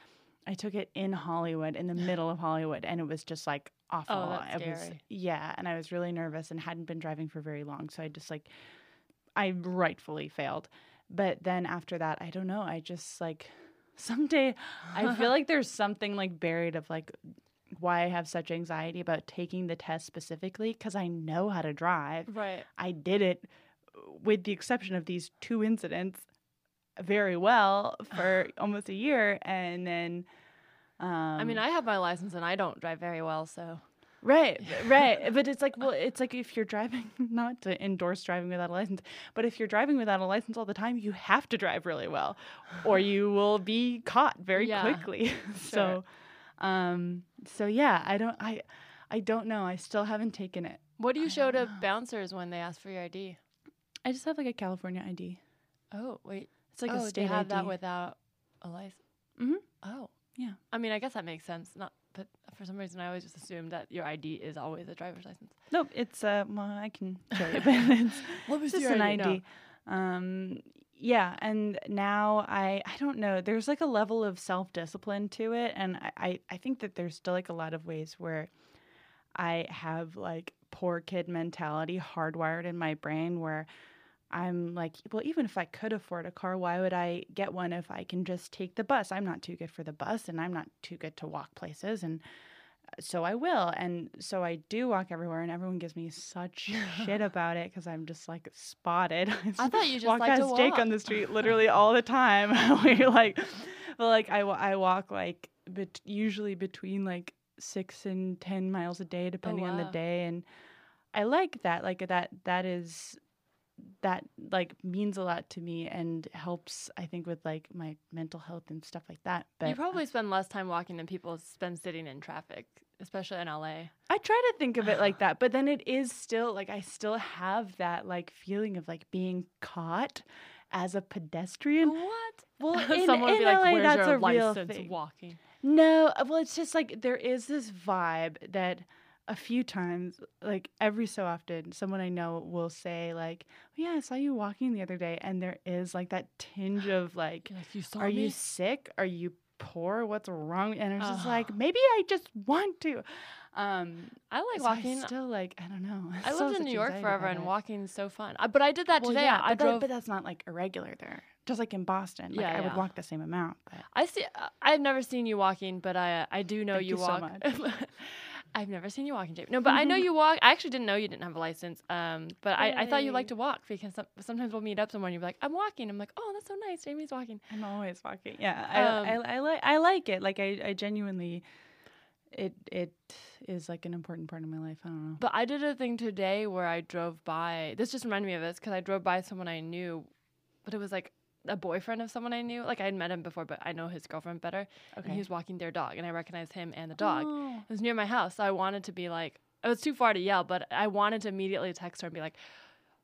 I took it in Hollywood, in the *gasps* middle of Hollywood, and it was just like awful. Oh, that's I was scary. yeah, and I was really nervous and hadn't been driving for very long, so I just like I rightfully failed. But then after that, I don't know. I just like *laughs* someday I feel like there's something like buried of like why I have such anxiety about taking the test specifically because I know how to drive. Right. I did it uh, with the exception of these two incidents very well *sighs* for almost a year and then um I mean, I have my license and I don't drive very well, so Right, *laughs* right. But it's like, well, it's like if you're driving, *laughs* not to endorse driving without a license, but if you're driving without a license all the time, you have to drive really well, or *laughs* you will be caught very Yeah, quickly. so, um, so yeah, I don't, I, I don't know. I still haven't taken it. what do you I show to know. bouncers when they ask for your ID? I just have like a California ID. Oh, wait. It's like oh, a they state have ID. that without a license. Mm-hmm. Oh, Yeah. I mean, I guess that makes sense. Not, but for some reason, I always just assumed that your ID is always a driver's license. Nope, it's uh, well, I can *laughs* show you, *laughs* but it's me it's just an ID. Um, yeah, and now I I don't know. There's like a level of self discipline to it, and I, I I think that there's still like a lot of ways where I have like poor kid mentality hardwired in my brain where I'm like, well, even if I could afford a car, why would I get one if I can just take the bus? I'm not too good for the bus, and I'm not too good to walk places, and uh, so I will. And so I do walk everywhere, and everyone gives me such shit *laughs* about it because I'm just like spotted. *laughs* I thought you just walk like past Jake on the street literally all the time. *laughs* We're like, well, like I, I walk like bet- usually between like six and ten miles a day, depending on the day, and I like that. Like that, that is that like means a lot to me and helps I think with like my mental health and stuff like that. But you probably spend less time walking than people spend sitting in traffic, especially in LA. I try to think of it like *sighs* that, but then it is still like I still have that like feeling of like being caught as a pedestrian. What? Well, *laughs* in, Someone would in be like, LA, "Where's that's your a real thing. walking?" No, well, it's just like there is this vibe that a few times, like every so often, someone I know will say like, "Oh, "Yeah, I saw you walking the other day," and there is like that tinge *gasps* of like, like, you "Are me? you sick? Are you poor? What's wrong?" And it's just like, maybe I just want to. Um, I like so I walking. still like I don't know. *laughs* I lived in New York forever, and walking's so fun. I, but I did that Well, today. yeah, I but, that- drove. but that's not like irregular there. Just like in Boston, like Yeah, I would walk the same amount. But I see. uh, I've never seen you walking, but I I do know Thank you you so walk. much. *laughs* *laughs* I've never seen you walking, Jake. No, but I know *laughs* you walk. I actually didn't know you didn't have a license. Um, but I, I thought you liked to walk because some, sometimes we'll meet up somewhere and you'll be like, I'm walking. I'm like, oh, that's so nice. Jamie's walking. I'm always walking. Yeah, I, Um, I, I like I like it. Like I, I genuinely, it it is like an important part of my life. I don't know. But I did a thing today where I drove by. This just reminded me of this because I drove by someone I knew, but it was like a boyfriend of someone I knew. Like I had met him before, but I know his girlfriend better. And he was walking their dog, and I recognized him and the dog. Oh. It was near my house, so I wanted to be like, it was too far to yell, but I wanted to immediately text her and be like,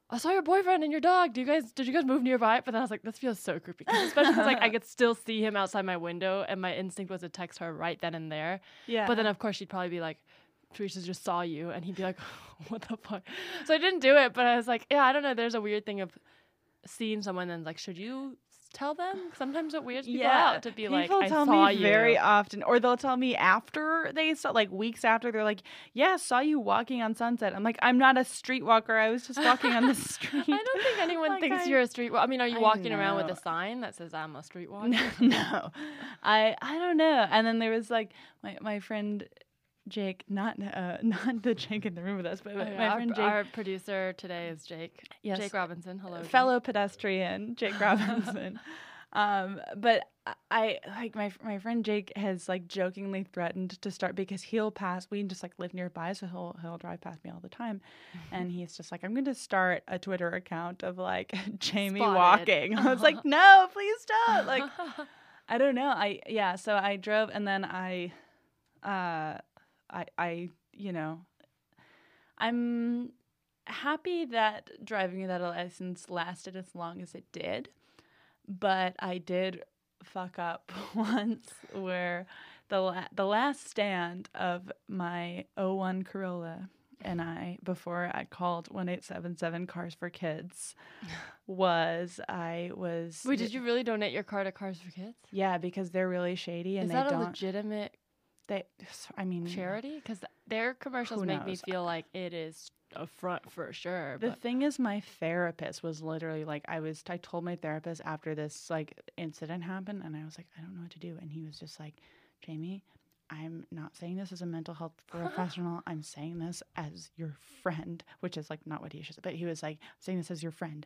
I saw your boyfriend and your dog. Do you guys did you guys move nearby? But then I was like, this feels so creepy. especially like I *laughs* could still see him outside my window, and my instinct was to text her right then and there. Yeah. But then of course she'd probably be like, Teresa just saw you, and he'd be like, *laughs* what the fuck? So I didn't do it, but I was like, yeah, I don't know. There's a weird thing of seeing someone and like, should you tell them? Sometimes it weirds people out to be like, people I tell saw me you. very often, or they'll tell me after they saw, like weeks after, they're like, "Yeah, saw you walking on Sunset." I'm like, "I'm not a streetwalker. I was just walking on the *laughs* street." I don't think anyone Like, thinks I- you're a street. I mean, are you I walking around with a sign that says "I'm a streetwalker"? *laughs* no, no. I I don't know. And then there was like my my friend Jake, not uh, *laughs* not the Jake in the room with us, but Oh, my our, friend Jake, our producer today is Jake. Yes. Jake Robinson. Hello. Jake. fellow pedestrian Jake *laughs* Robinson. um, but I like my my friend Jake has like jokingly threatened to start because he'll pass. We just like live nearby, so he'll he'll drive past me all the time, and he's just like, I'm going to start a Twitter account of like *laughs* Jamie Spotted. walking. I was like, no, please don't. Like, I don't know. I yeah. So I drove, and then I, uh, I I you know, I'm happy that driving without a license lasted as long as it did, but I did fuck up *laughs* once where the la- the last stand of my 01 Corolla and I before I called 1877 Cars for Kids *laughs* was I was Wait, did you really donate your car to Cars for Kids? yeah because they're really shady and is they that a don't legitimate they I mean charity? Because their commercials make me feel like it is a front for sure. The but thing is, my therapist was literally like, I was, I told my therapist after this like incident happened, and I was like, I don't know what to do, and he was just like, Jamie, I'm not saying this as a mental health *laughs* professional. I'm saying this as your friend, which is like not what he should. But he was like saying this as your friend.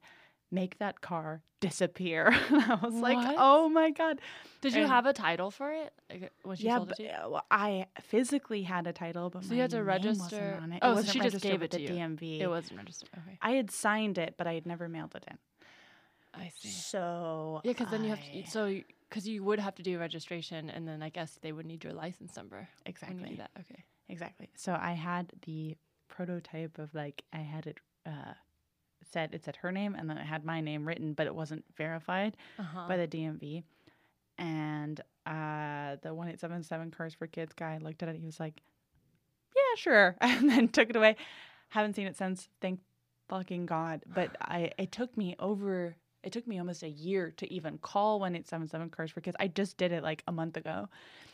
Make that car disappear. *laughs* and I was like, oh my god. did you have a title for it like, when she yeah, sold it but to you? uh, well, I physically had a title, but So you had to register- on it. Oh, it so wasn't she just gave it to the you. DMV. It wasn't registered. Okay, I had signed it, but I had never mailed it in. I see. So Yeah, because then you have to. So because you would have to do registration, and then I guess they would need your license number exactly that. Okay. exactly. So I had the prototype of like I had it uh, said it said her name and then it had my name written, but it wasn't verified Uh-huh. by the DMV. And uh, the one eight seven seven Cars for Kids guy looked at it. He was like, "Yeah, sure," *laughs* and then took it away. Haven't seen it since. Thank fucking god. But *sighs* I it took me over. It took me almost a year to even call one eight seven seven Cars for Kids. I just did it like a month ago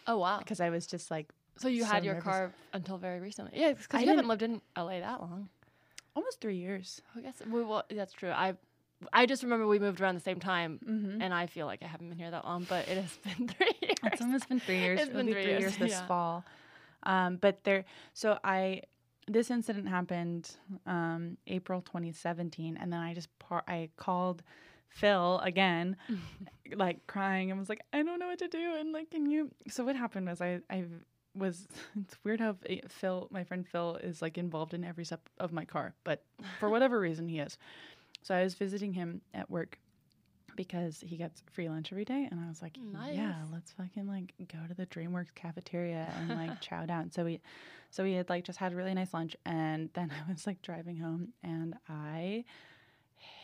oh wow. because I was just like So you had your nervous. car until very recently. Yeah, because you haven't lived in LA that long. Almost three years. I guess we, well, that's true. I I just remember we moved around the same time, Mm-hmm. and I feel like I haven't been here that long, but it has *laughs* been three *laughs* years. It's almost been three years. It's It'll been be three three years, years, this yeah. fall. Um, but there, so I, this incident happened um, April 2017, and then I just par- I called Phil again, *laughs* like crying, and was like, I don't know what to do, and like, can you? So what happened was I I was *laughs* it's weird how Phil, my friend Phil, is like involved in every step of my car, but for *laughs* whatever reason he is. So I was visiting him at work because he gets free lunch every day, and I was like, yeah, let's fucking like go to the DreamWorks cafeteria and like *laughs* chow down. So we, so we had like just had a really nice lunch, and then I was like driving home, and I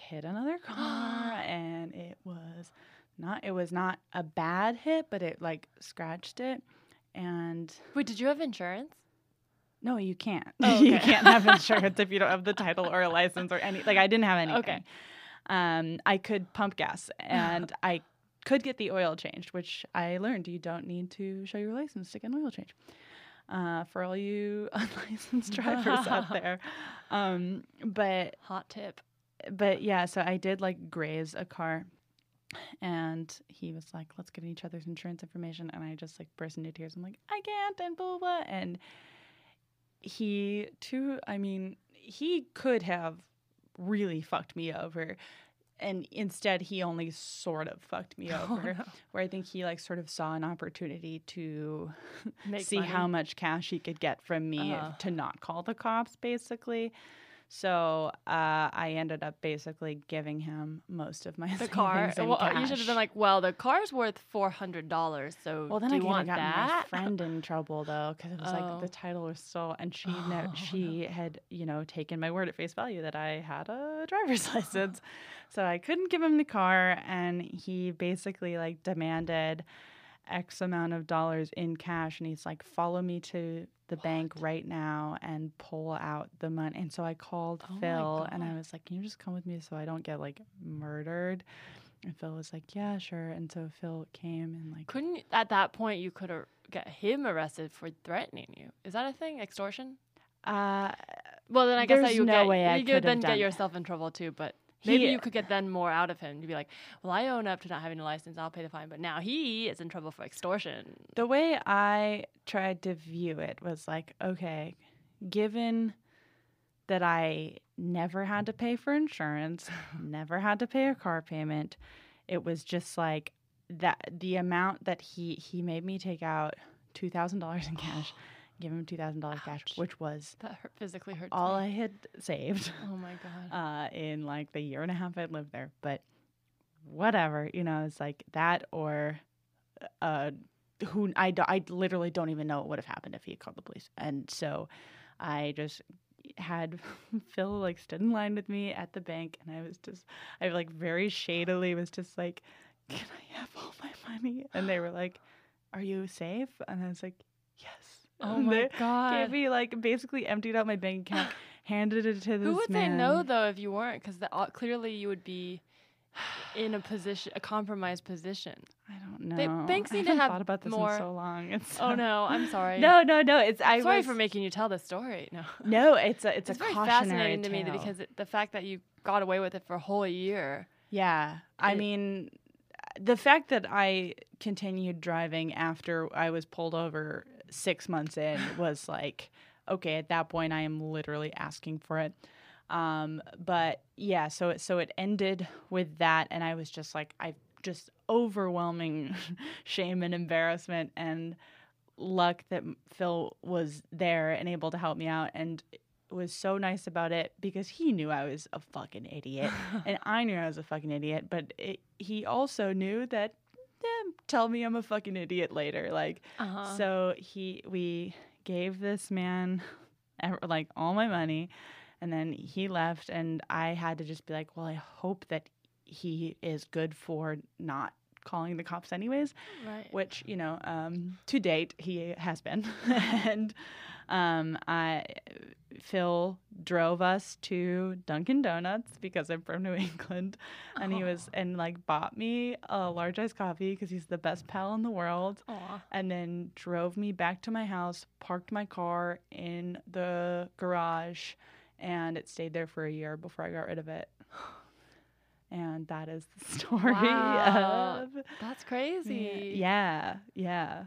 hit another *gasps* car, and it was not it was not a bad hit, but it like scratched it, and Wait, did you have insurance? no, you can't. Oh, *laughs* you can't have *laughs* insurance if you don't have the title or a license or any. Like I didn't have anything. Okay. Um, I could pump gas *laughs* and I could get the oil changed, which I learned you don't need to show your license to get an oil change. Uh, for all you unlicensed drivers out there, um, but Hot tip. but yeah, so I did like graze a car and he was like, let's get each other's insurance information. And I just like burst into tears. I'm like, I can't, and blah, blah, blah. And he, too, I mean, he could have really fucked me over. And instead, he only sort of fucked me *laughs* Oh, over. no. Where I think he like sort of saw an opportunity to see money. how much cash he could get from me Uh-huh. to not call the cops, basically. So uh, I ended up basically giving him most of my *laughs* the car. Well, uh, you should have been like, well, the car's worth four hundred dollars. So Well, then do I you want gotten that? my friend *laughs* in trouble though, because it was like Oh. the title was so, and she ne- Oh, she had you know taken my word at face value that I had a driver's *laughs* license, so I couldn't give him the car, and he basically like demanded X amount of dollars in cash, and he's like, "Follow me to the bank right now and pull out the money." And so I called Oh Phil, and I was like, "Can you just come with me so I don't get like murdered?" And Phil was like, "Yeah, sure." And so Phil came and like Couldn't at that point you could ar- get him arrested for threatening you? Is that a thing? Extortion? Uh, Well, then I guess that There's you no get way I you could then get yourself in trouble too. But Maybe He- you could get then more out of him. You'd be like, well, I own up to not having a license. I'll pay the fine. But now he is in trouble for extortion. the way I tried to view it was like, okay, given that I never had to pay for insurance, *laughs* never had to pay a car payment, it was just like that the amount that he he made me take out two thousand dollars in cash, *gasps* *gasps* *gasps* give him two thousand dollars cash, which was That hurt, physically hurts all me. I had saved. *laughs* oh my God. *laughs* uh, in like the year and a half I'd lived there. But whatever, you know, it's like that or uh, who I, do- I literally don't even know what would have happened if he had called the police. And so I just had *laughs* Phil like stood in line with me at the bank and I was just, I like very shadily was just like, can I have all my money? And they were like, are you safe? And I was like, yes. Oh *laughs* my they God. Gave me like basically emptied out my bank account, *sighs* handed it to this Who would man. say no though if you weren't? Because uh, clearly you would be in a position, a compromised position. I don't know. They- banks *laughs* need to haven't thought about this more- so long. *laughs* It's Oh no, I'm sorry. No, no, no. It's I sorry was, for making you tell this story. No, No, it's a it's, it's a very cautionary fascinating to me that because it, the fact that you got away with it for a whole year. yeah, I mean, uh, the fact that I continued driving after I was pulled over six months in was like, okay, at that point I am literally asking for it. Um, but yeah, so it, so it ended with that, and I was just like, I just overwhelming *laughs* shame and embarrassment and luck that Phil was there and able to help me out and was so nice about it because he knew I was a fucking idiot *laughs* and I knew I was a fucking idiot, but it, he also knew that eh, tell me I'm a fucking idiot later. Like, Uh-huh. so he we gave this man like all my money and then he left and I had to just be like, well, I hope that he is good for not calling the cops anyways right. which you know um, to date he has been *laughs* and um, I Phil drove us to Dunkin' Donuts because I'm from New *laughs* England and he was and like bought me a large iced coffee because he's the best pal in the world Aw. and then drove me back to my house parked my car in the garage and it stayed there for a year before I got rid of it and that is the *laughs* story Wow. of That's crazy. yeah, yeah.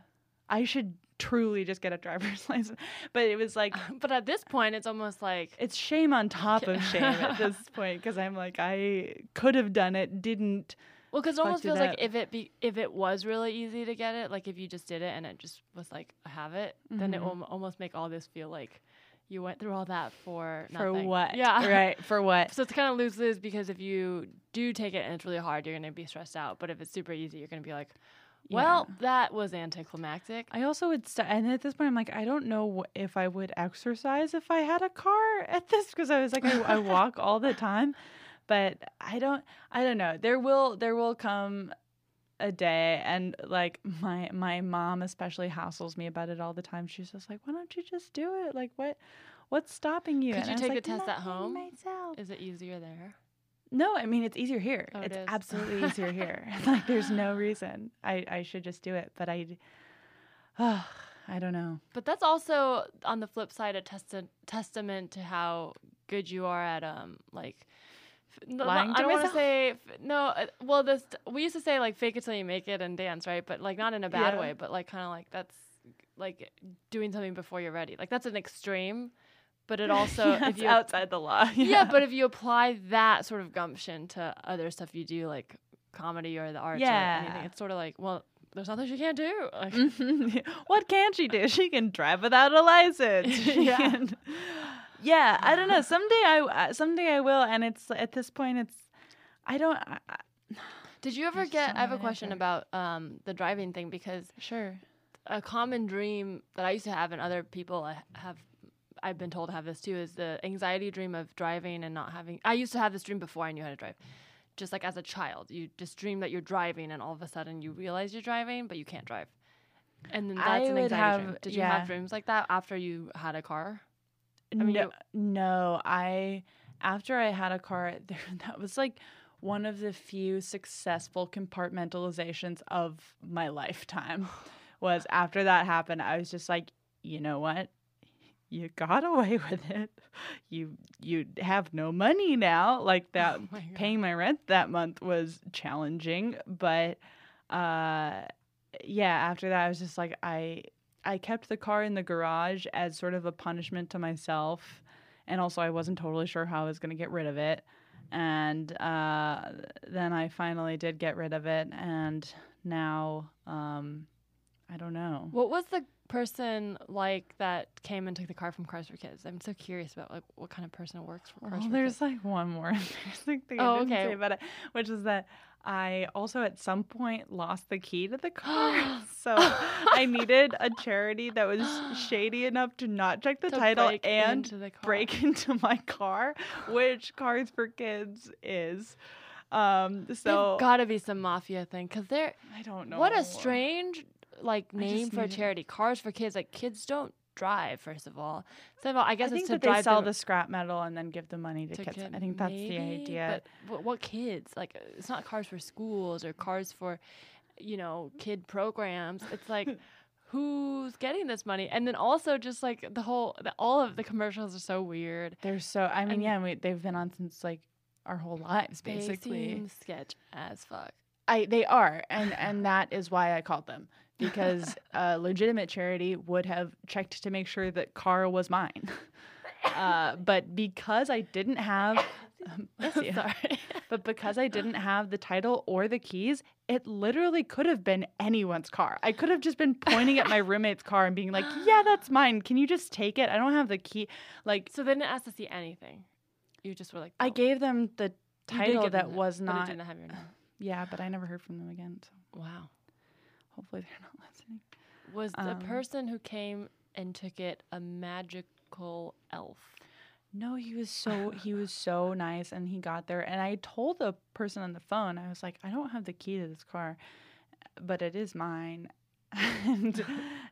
I should truly just get a driver's *laughs* license. But it was like *laughs* But at this point, it's almost like it's shame on top of shame at *laughs* this point because I'm like I could have done it, didn't. well, because it almost feels like if it be if it was really easy to get it, like if you just did it and it just was like I have it, then it mm-hmm. will almost make all this feel like you went through all that for For nothing. what? Yeah. Right. For what? So it's kind of lose lose because if you do take it and it's really hard, you're gonna be stressed out. But if it's super easy, you're gonna be like, well, that was anticlimactic. I also would st- and at this point I'm like I don't know wh- if I would exercise if I had a car *laughs* at this because I was like I, I walk all the time, but I don't I don't know. There will there will come a day and like my my mom especially hassles me about it all the time. She's just like, why don't you just do it? Like what what's stopping you? Could And you take the like, test at home? Myself. Is it easier there? No, I mean it's easier here. Oh, it's is. absolutely *laughs* easier here. *laughs* like there's no reason I I should just do it, but I. I don't know. But that's also on the flip side a testi- testament to how good you are at um like no, Lying to I don't want to say no. uh, Well, this we used to say like fake it till you make it and dance, right? But like not in a bad Yeah. way, but like kind of like that's like doing something before you're ready. Like that's an extreme, but it *laughs* also Yeah, if you outside the law. *laughs* yeah. but if you apply that sort of gumption to other stuff you do, like comedy or the arts or anything, Yeah. it's sort of like well, there's nothing she can't do. Like, *laughs* Mhm. what can she do? She can drive without a license. Yeah. can- yeah. I don't know. Someday I uh, someday I will, and it's at this point it's I don't. I, I, *sighs* Did you ever get? don't I have have a question answer. about um, the driving thing because sure. a common dream that I used to have, and other people have, I've been told to have this too, is the anxiety dream of driving and not having. I used to have this dream before I knew how to drive. Just like as a child, you just dream that you're driving, and all of a sudden you realize you're driving, but you can't drive. And then that's I an would anxiety dream. have- Did you have dreams like that after you had a car? I mean, no, you- no. I after I had a car, *laughs* there, that was like one of the few successful compartmentalizations of my lifetime. *sighs* Was after that happened, I was just like, you know what? You got *laughs* away with it. You you have no money now. Like *laughs* that Oh my paying my rent that month was challenging, but uh yeah, after that I was just like I I kept the car in the garage as sort of a punishment to myself and also I wasn't totally sure how I was going to get rid of it. And uh then I finally did get rid of it and now um I don't know. What was the person like that came and took the car from Cars for Kids? I'm so curious about like what kind of person works for Cars Well, for there's Kids. like one more *laughs* embarrassing thing Oh, I didn't okay. say about it, which is that I also at some point lost the key to the *gasps* car. so *laughs* I needed a charity that was shady enough to not check the To title break and into the break *laughs* into my car, which Cars for Kids is. Um, so got to be some mafia thing because they're I don't know. what a strange like name for a charity. Cars for Kids. Like kids don't drive. First of all, second of all, I I guess think it's to that they drive sell the, scrap metal and then give the money to, to kids. kid- I think that's the idea. But what, what kids? Like, it's not cars for schools or cars for, you know, kid programs. It's like, *laughs* who's getting this money? And then also just like the whole, the, all of the commercials are so weird. They're so. I mean, And- yeah, we, they've been on since like our whole lives, basically. sketch as fuck. I they are, and and that is why I called them because *laughs* a legitimate charity would have checked to make sure that car was mine. *laughs* Uh, but because I didn't have, *laughs* um. Sorry. but because I didn't have the title or the keys, it literally could have been anyone's car. I could have just been pointing at my roommate's car and being like, "Yeah, that's mine. Can you just take it? I don't have the key." Like so they didn't ask to see anything. You just were like, I gave them the title give them that was but not. It didn't have your name. Yeah, but I never heard from them again. So Wow. Hopefully they're not *laughs* listening. Was the Um, person who came and took it a magical elf? No, he was so he was *laughs* so nice and he got there and I told the person on the phone, I was like, I don't have the key to this car, but it is mine. *laughs* and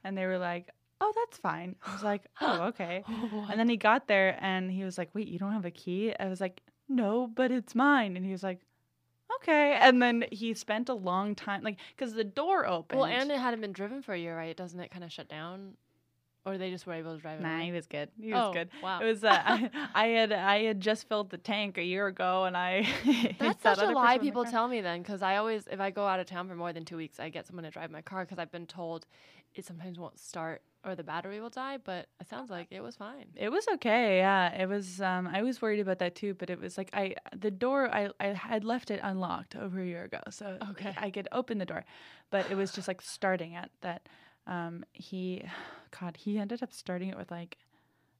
and they were like, Oh, that's fine. I was like, *gasps* Oh, okay. *gasps* And then he got there and he was like, Wait, you don't have a key? I was like, No, but it's mine. And he was like, Okay. And then he spent a long time like because the door opened. Well, and it hadn't been driven for a year, right? Doesn't it kind of shut down, or they just were able to drive it? Nah, away? he was good. He was oh, good. Wow. It was uh, I, *laughs* *laughs* I had I had just filled the tank a year ago, and I *laughs* That's that such a lie person in the people tell me then, because I always, if I go out of town for more than two weeks, I get someone to drive my car because I've been told it sometimes won't start or the battery will die. But it sounds like it was fine. It was okay, yeah. It was. Um, I was worried about that too, but it was like I the door I I had left it unlocked over a year ago, so Okay. I could open the door, but it was just like starting it. That um, he, *sighs* God, he ended up starting it with like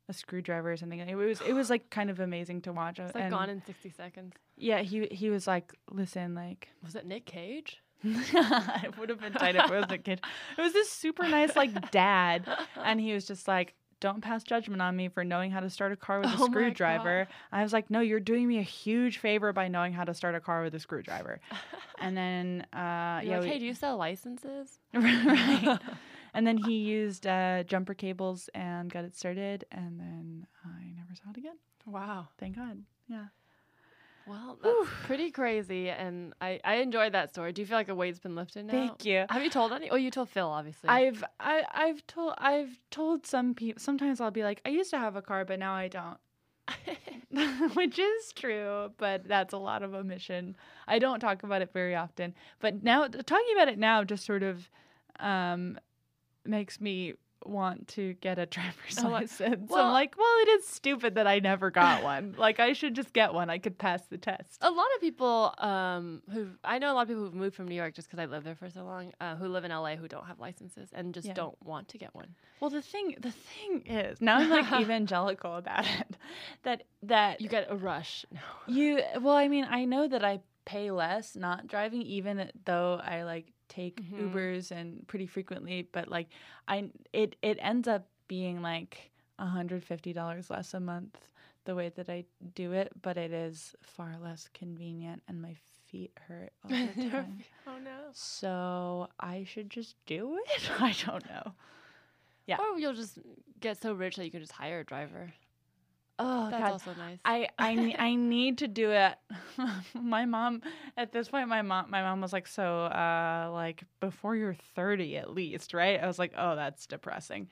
a screwdriver or something. It was it was like kind of amazing to watch. It's like and gone in 60 seconds. yeah, he he was like, listen, like Was it Nick Cage? *laughs* it would have been tight if it was a kid. It was this super nice like dad, and he was just like, "Don't pass judgment on me for knowing how to start a car with a Oh screwdriver." I was like, "No, you're doing me a huge favor by knowing how to start a car with a screwdriver." *laughs* And then, uh, yeah, like, hey, do you sell licenses? *laughs* right. And then he used uh, jumper cables and got it started, and then I never saw it again. Wow. Thank God. Yeah. Well, that's pretty crazy, and I, I enjoyed that story. Do you feel like a weight's been lifted now? Thank you. Have you told any? Oh, you told Phil, obviously. I've I, I've told I've told some people. Sometimes I'll be like, I used to have a car, but now I don't. *laughs* *laughs* Which is true, but that's a lot of omission. I don't talk about it very often, but now talking about it now just sort of um, makes me want to get a *laughs* driver's Oh, license. well- I'm like, well, it is stupid that I never got one. like, I should just get one. I could pass the test. a lot of people um, who I know a lot of people who've moved from New York just because I lived there for so long, uh, who live in LA who don't have licenses and just Yeah. don't want to get one. Well, the thing, the thing is, now I'm like *laughs* evangelical about it. That that You get a rush. *laughs* No. You well, I mean, I know that I pay less not driving, even though I like take Mhm. Ubers and pretty frequently. But like, I it it ends up being like hundred fifty dollars less a month the way that I do it, but it is far less convenient, and my feet hurt all the *laughs* time. oh no. so I should just do it. *laughs* I don't know. Yeah. Or you'll just get so rich that you can just hire a driver. Oh That's God. also nice. I I I *laughs* need to do it. *laughs* my mom at this point my mom my mom was like so uh like before you're 30 at least, right? I was like, "Oh, that's depressing."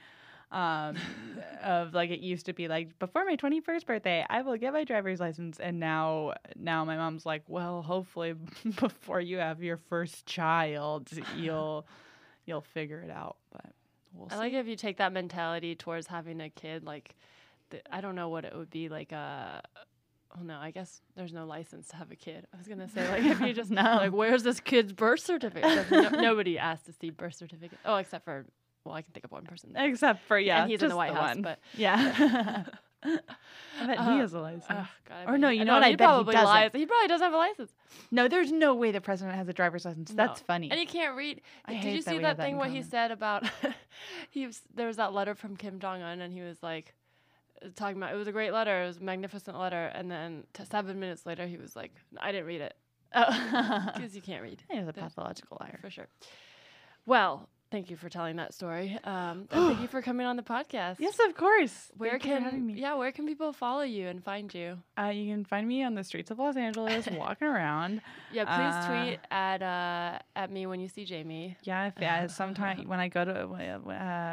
Um, *laughs* of like it used to be like before my 21st birthday, I will get my driver's license, and now now my mom's like, well, hopefully before you have your first child, you'll you'll figure it out. But we'll I see. like if you take that mentality towards having a kid. Like, the, I don't know what it would be like. A, oh no, I guess there's no license to have a kid. I was gonna say like if you just *laughs* No. like, where's this kid's birth certificate? No, nobody asked to see birth certificate. Oh, except for well, I can think of one person. Except for yeah, and he's in the White House, one. but *laughs* yeah. *laughs* I bet he Uh, has a license. Ugh, God, Or no, you know what? I bet he probably lies. doesn't. He probably doesn't have a license. no, there's no way the president has a driver's license. That's No. funny. And he can't read. I Did you see that that thing in what he said about he was there was that letter from Kim Jong Un and he was like uh, talking about it was a great letter, it was a magnificent letter, and then t- seven minutes later he was like, I didn't read it *laughs* oh. because you can't read He's a pathological liar. for sure. Well, thank you for telling that story. Um, *gasps* thank you for coming on the podcast. Yes, of course. Where Thank can me. yeah where can people follow you and find you? Uh, you can find me on the streets of Los Angeles *laughs* walking around. Yeah, please Uh, tweet at uh, at me when you see Jamie. Yeah, if uh, sometime *laughs* when I go to uh,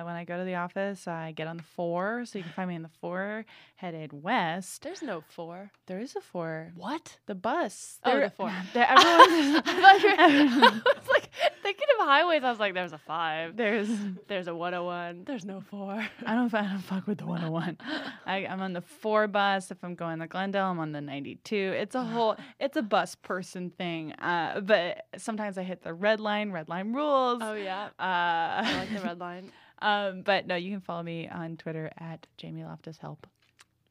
when I go to the office, I get on the four, so you can find me on the four headed west. There's no four. There is a four. What? The bus. Oh, the four. *laughs* there- everyone- I thought you were- I was like thinking of highways. I was like, there's a five. There's *laughs* There's a 101. There's no four. I don't, I don't fuck with the 101. *laughs* I, I'm on the four bus. If I'm going to Glendale, I'm on the 92. It's a whole, it's a bus person thing. Uh, but sometimes I hit the red line. Red line rules. Oh yeah. Uh, I like the red line. *laughs* um, but no, you can follow me on Twitter at Jamie Loftus Help.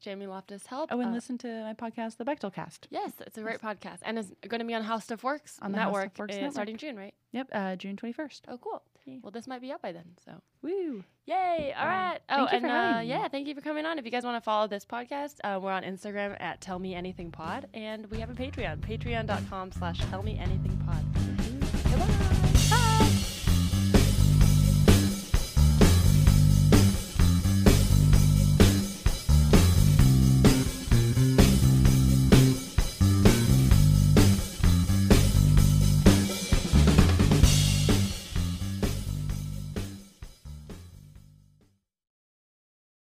Jamie Loftus help. Oh, and Uh, listen to my podcast, The Bechdel Cast. Yes, it's a great podcast, and it's going to be on How Stuff Works On the How Stuff network, Works uh, network. starting June, right? Yep, uh, June 21st. Oh, cool. Yeah. Well, this might be up by then. So, Woo! yay! All right. Um. Oh, and uh, yeah, thank you for coming on. If you guys want to follow this podcast, uh, we're on Instagram at Tell Me Anything Pod, and we have a Patreon, Patreon.com/slash Tell Me Anything Pod.